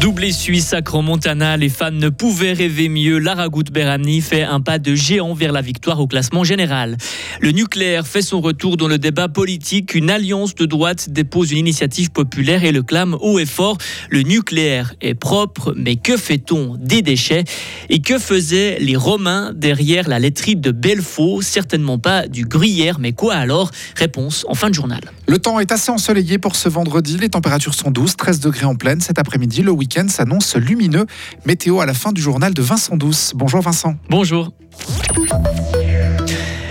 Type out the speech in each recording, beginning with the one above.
Doublé suisse à Montana, les fans ne pouvaient rêver mieux. Lara Berami fait un pas de géant vers la victoire au classement général. Le nucléaire fait son retour dans le débat politique. Une alliance de droite dépose une initiative populaire et le clame haut et fort. Le nucléaire est propre, mais que fait-on des déchets? Et que faisaient les Romains derrière la laiterie de Belfaux? Certainement pas du gruyère, mais quoi alors? Réponse en fin de journal. Le temps est assez ensoleillé pour ce vendredi. Les températures sont douces, 13 degrés en pleine cet après-midi. Le s'annonce lumineux. Météo à la fin du journal de Vincent Douce. Bonjour Vincent. Bonjour.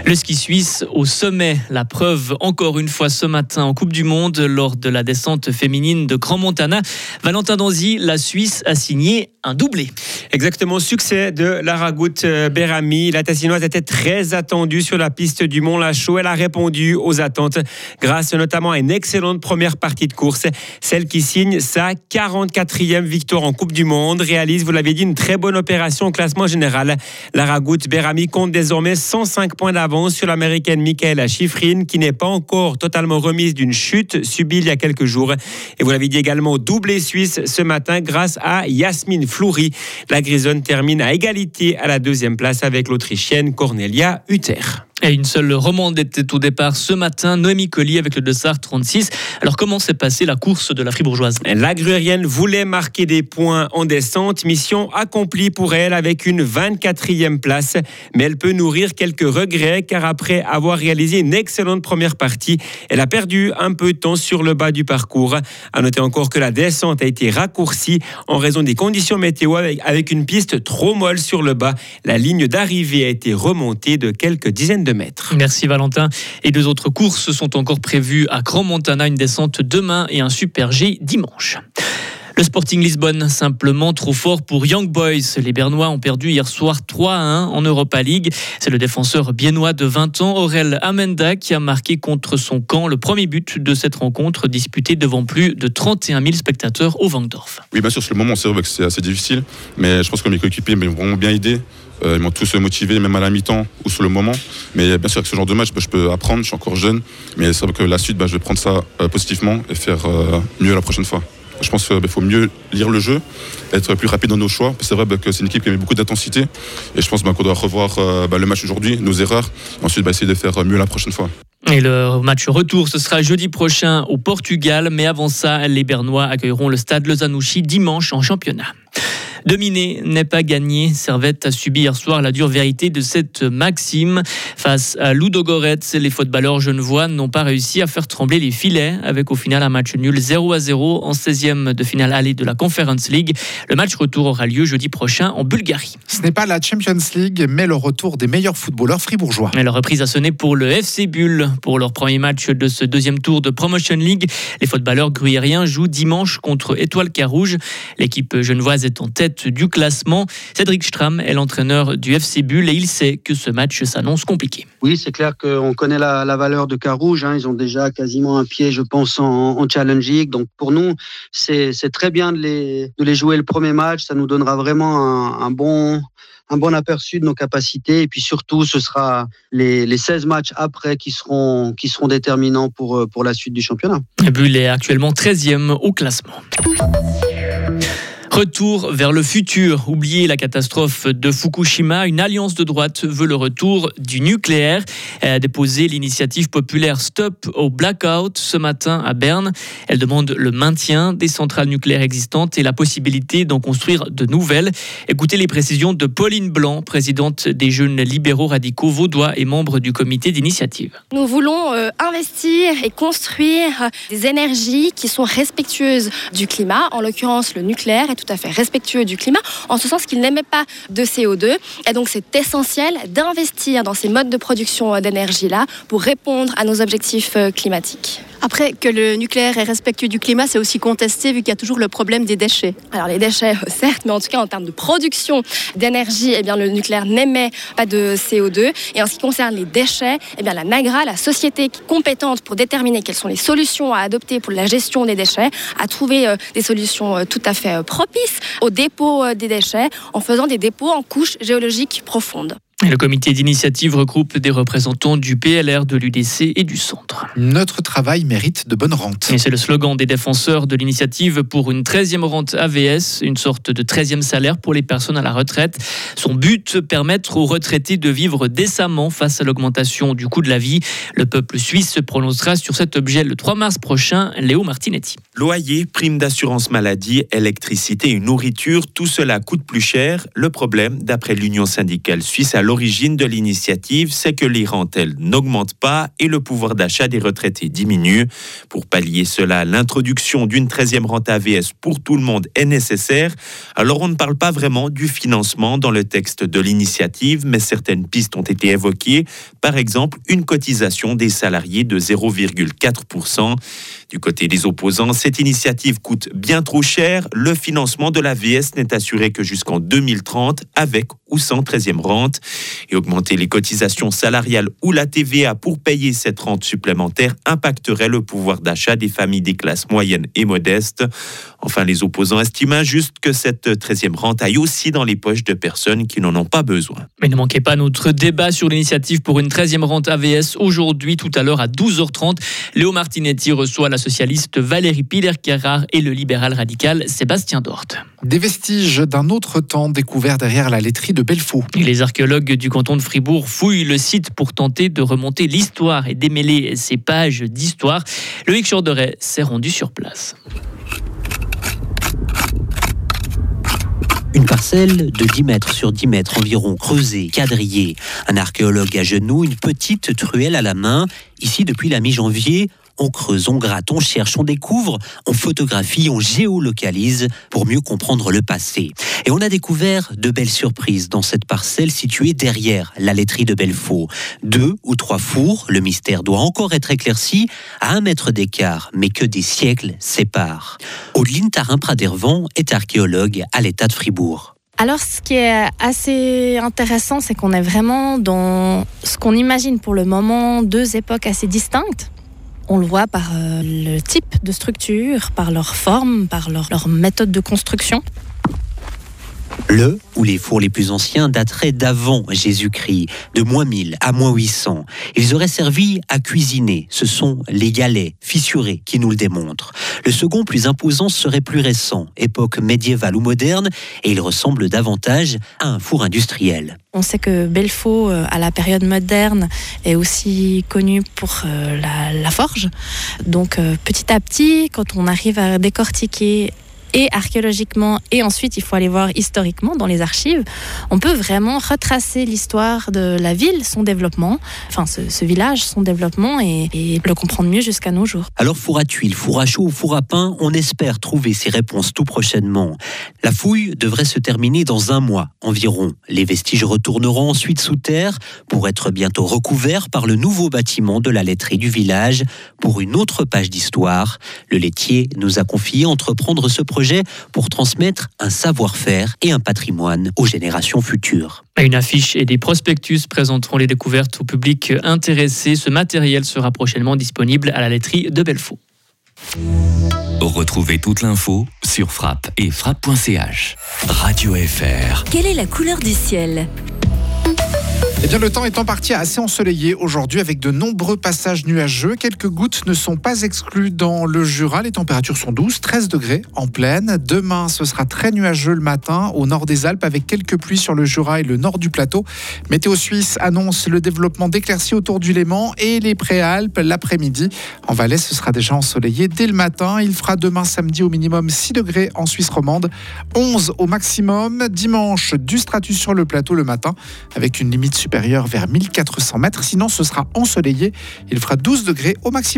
Le ski suisse au sommet, la preuve encore une fois ce matin en Coupe du Monde lors de la descente féminine de Grand Montana. Valentin Danzy, la Suisse a signé un doublé. Exactement, succès de Lara Goutte euh, Berami. La Tassinoise était très attendue sur la piste du Mont Lachaud. Elle a répondu aux attentes grâce notamment à une excellente première partie de course. Celle qui signe sa 44e victoire en Coupe du Monde réalise, vous l'avez dit, une très bonne opération au classement général. Lara Goutte Berami compte désormais 105 points d'avance sur l'américaine Michaela Schifrin, qui n'est pas encore totalement remise d'une chute subie il y a quelques jours. Et vous l'avez dit également, doublé suisse ce matin grâce à Yasmine Floury. La Grisonne termine à égalité à la deuxième place avec l'Autrichienne Cornelia Hutter. Et une seule romande était au départ ce matin, Noémie Colli avec le Dessart 36. Alors comment s'est passée la course de la Fribourgeoise? La gruérienne voulait marquer des points en descente, mission accomplie pour elle avec une 24e place. Mais elle peut nourrir quelques regrets car après avoir réalisé une excellente première partie, elle a perdu un peu de temps sur le bas du parcours. À noter encore que la descente a été raccourcie en raison des conditions météo avec une piste trop molle sur le bas. La ligne d'arrivée a été remontée de quelques dizaines de Merci Valentin. Et deux autres courses sont encore prévues à Grand Montana, une descente demain et un Super G dimanche. Le Sporting Lisbonne, simplement trop fort pour Young Boys. Les Bernois ont perdu hier soir 3 1 en Europa League. C'est le défenseur biennois de 20 ans, Aurel Amenda, qui a marqué contre son camp le premier but de cette rencontre disputée devant plus de 31 000 spectateurs au Vangdorf. Oui, bien sûr, sur le moment, c'est vrai que c'est assez difficile, mais je pense que mes coéquipiers m'ont vraiment bien aidé. Euh, ils m'ont tous motivé, même à la mi-temps ou sur le moment. Mais bien sûr, avec ce genre de match, bah, je peux apprendre, je suis encore jeune. Mais c'est vrai que la suite, bah, je vais prendre ça euh, positivement et faire euh, mieux la prochaine fois. Je pense qu'il faut mieux lire le jeu, être plus rapide dans nos choix. C'est vrai que c'est une équipe qui met beaucoup d'intensité. Et je pense qu'on doit revoir le match aujourd'hui, nos erreurs, ensuite essayer de faire mieux la prochaine fois. Et le match retour, ce sera jeudi prochain au Portugal. Mais avant ça, les Bernois accueilleront le stade Lozanouchi dimanche en championnat. Dominer n'est pas gagné. Servette a subi hier soir la dure vérité de cette maxime. Face à Ludogorets, les footballeurs genevois n'ont pas réussi à faire trembler les filets avec au final un match nul 0 à 0 en 16e de finale allée de la Conference League. Le match retour aura lieu jeudi prochain en Bulgarie. Ce n'est pas la Champions League, mais le retour des meilleurs footballeurs fribourgeois. Mais la reprise a sonné pour le FC Bull. Pour leur premier match de ce deuxième tour de Promotion League, les footballeurs gruyériens jouent dimanche contre Étoile Carouge. L'équipe genevoise est en tête du classement. Cédric Stram est l'entraîneur du FC Bull et il sait que ce match s'annonce compliqué. Oui, c'est clair qu'on connaît la, valeur de Carouge. Hein. Ils ont déjà quasiment un pied, je pense, en, Challenge League. Donc pour nous, c'est très bien de les, de les jouer le premier match. Ça nous donnera vraiment un, bon un bon aperçu de nos capacités. Et puis surtout, ce sera les, les 16 matchs après qui seront, qui seront déterminants pour, pour la suite du championnat. Bull est actuellement 13e au classement. Retour vers le futur. Oubliez la catastrophe de Fukushima. Une alliance de droite veut le retour du nucléaire. Elle a déposé l'initiative populaire Stop au Blackout ce matin à Berne. Elle demande le maintien des centrales nucléaires existantes et la possibilité d'en construire de nouvelles. Écoutez les précisions de Pauline Blanc, présidente des jeunes libéraux radicaux vaudois et membre du comité d'initiative. Nous voulons euh, investir et construire des énergies qui sont respectueuses du climat, en l'occurrence le nucléaire, et tout à fait respectueux du climat, en ce sens qu'il n'émet pas de CO2. Et donc c'est essentiel d'investir dans ces modes de production d'énergie-là pour répondre à nos objectifs euh, climatiques. Après, que le nucléaire est respectueux du climat, c'est aussi contesté vu qu'il y a toujours le problème des déchets. Alors les déchets, certes, mais en tout cas en termes de production d'énergie, eh bien, le nucléaire n'émet pas de CO2. Et en ce qui concerne les déchets, eh bien, la NAGRA, la société compétente pour déterminer quelles sont les solutions à adopter pour la gestion des déchets, a trouvé euh, des solutions euh, tout à fait euh, propices au dépôt des déchets en faisant des dépôts en couches géologiques profondes. Le comité d'initiative regroupe des représentants du PLR, de l'UDC et du centre. Notre travail mérite de bonnes rentes. Et c'est le slogan des défenseurs de l'initiative pour une 13e rente AVS, une sorte de 13e salaire pour les personnes à la retraite. Son but, permettre aux retraités de vivre décemment face à l'augmentation du coût de la vie. Le peuple suisse se prononcera sur cet objet le 3 mars prochain. Léo Martinetti. Loyer, prime d'assurance maladie, électricité et nourriture, tout cela coûte plus cher. Le problème, d'après l'Union syndicale suisse, à l'origine de l'initiative, c'est que les rentes, elles, n'augmentent pas et le pouvoir d'achat des retraités diminue. Pour pallier cela, l'introduction d'une 13e rente AVS pour tout le monde est nécessaire. Alors on ne parle pas vraiment du financement dans le texte de l'initiative, mais certaines pistes ont été évoquées. Par exemple, une cotisation des salariés de 0,4%. Du côté des opposants, cette initiative coûte bien trop cher. Le financement de l'AVS n'est assuré que jusqu'en 2030 avec ou sans 13e rente. Et augmenter les cotisations salariales ou la TVA pour payer cette rente supplémentaire impacterait le pouvoir d'achat des familles des classes moyennes et modestes. Enfin, les opposants estiment juste que cette 13e rente aille aussi dans les poches de personnes qui n'en ont pas besoin. Mais ne manquez pas notre débat sur l'initiative pour une 13e rente AVS aujourd'hui, tout à l'heure à 12h30. Léo Martinetti reçoit la socialiste Valérie Piller-Carrard et le libéral radical Sébastien Dort. Des vestiges d'un autre temps découverts derrière la laiterie de Belfaux. Les archéologues du canton de Fribourg fouillent le site pour tenter de remonter l'histoire et démêler ces pages d'histoire. Loïc Jourderet s'est rendu sur place. Une parcelle de 10 mètres sur 10 mètres environ, creusée, quadrillée. Un archéologue à genoux, une petite truelle à la main. Ici, depuis la mi-janvier, on creuse, on gratte, on cherche, on découvre, on photographie, on géolocalise pour mieux comprendre le passé. Et on a découvert de belles surprises dans cette parcelle située derrière la laiterie de Belfaux. Deux ou trois fours, le mystère doit encore être éclairci, à un mètre d'écart, mais que des siècles séparent. Audeline Tarin-Pradervan est archéologue à l'État de Fribourg. Alors, ce qui est assez intéressant, c'est qu'on est vraiment dans ce qu'on imagine pour le moment deux époques assez distinctes. On le voit par euh, le type de structure, par leur forme, par leur, leur méthode de construction. Le ou les fours les plus anciens dateraient d'avant Jésus-Christ, de moins 1000 à moins 800. Ils auraient servi à cuisiner. Ce sont les galets fissurés qui nous le démontrent. Le second, plus imposant, serait plus récent, époque médiévale ou moderne, et il ressemble davantage à un four industriel. On sait que Belfaux, euh, à la période moderne, est aussi connu pour euh, la, la forge. Donc euh, petit à petit, quand on arrive à décortiquer et archéologiquement, et ensuite il faut aller voir historiquement dans les archives, on peut vraiment retracer l'histoire de la ville, son développement, enfin ce, village, son développement, et, et, le comprendre mieux jusqu'à nos jours. Alors four à tuiles, four à chaud ou four à pain, on espère trouver ces réponses tout prochainement. La fouille devrait se terminer dans un mois environ. Les vestiges retourneront ensuite sous terre pour être bientôt recouverts par le nouveau bâtiment de la laiterie du village pour une autre page d'histoire. Le laitier nous a confié entreprendre ce projet pour transmettre un savoir-faire et un patrimoine aux générations futures. Une affiche et des prospectus présenteront les découvertes au public intéressé. Ce matériel sera prochainement disponible à la laiterie de Belfaux. Retrouvez toute l'info sur frappe et frappe.ch. Radio FR. Quelle est la couleur du ciel? Eh bien, le temps est en partie assez ensoleillé aujourd'hui avec de nombreux passages nuageux. Quelques gouttes ne sont pas exclues dans le Jura. Les températures sont douces, 13 degrés en pleine. Demain, ce sera très nuageux le matin au nord des Alpes avec quelques pluies sur le Jura et le nord du plateau. Météo Suisse annonce le développement d'éclaircies autour du Léman et les Préalpes l'après-midi. En Valais, ce sera déjà ensoleillé dès le matin. Il fera demain samedi au minimum 6 degrés en Suisse romande, 11 au maximum. Dimanche, du stratus sur le plateau le matin avec une limite vers 1400 mètres. Sinon, ce sera ensoleillé. Il fera 12 degrés au maximum.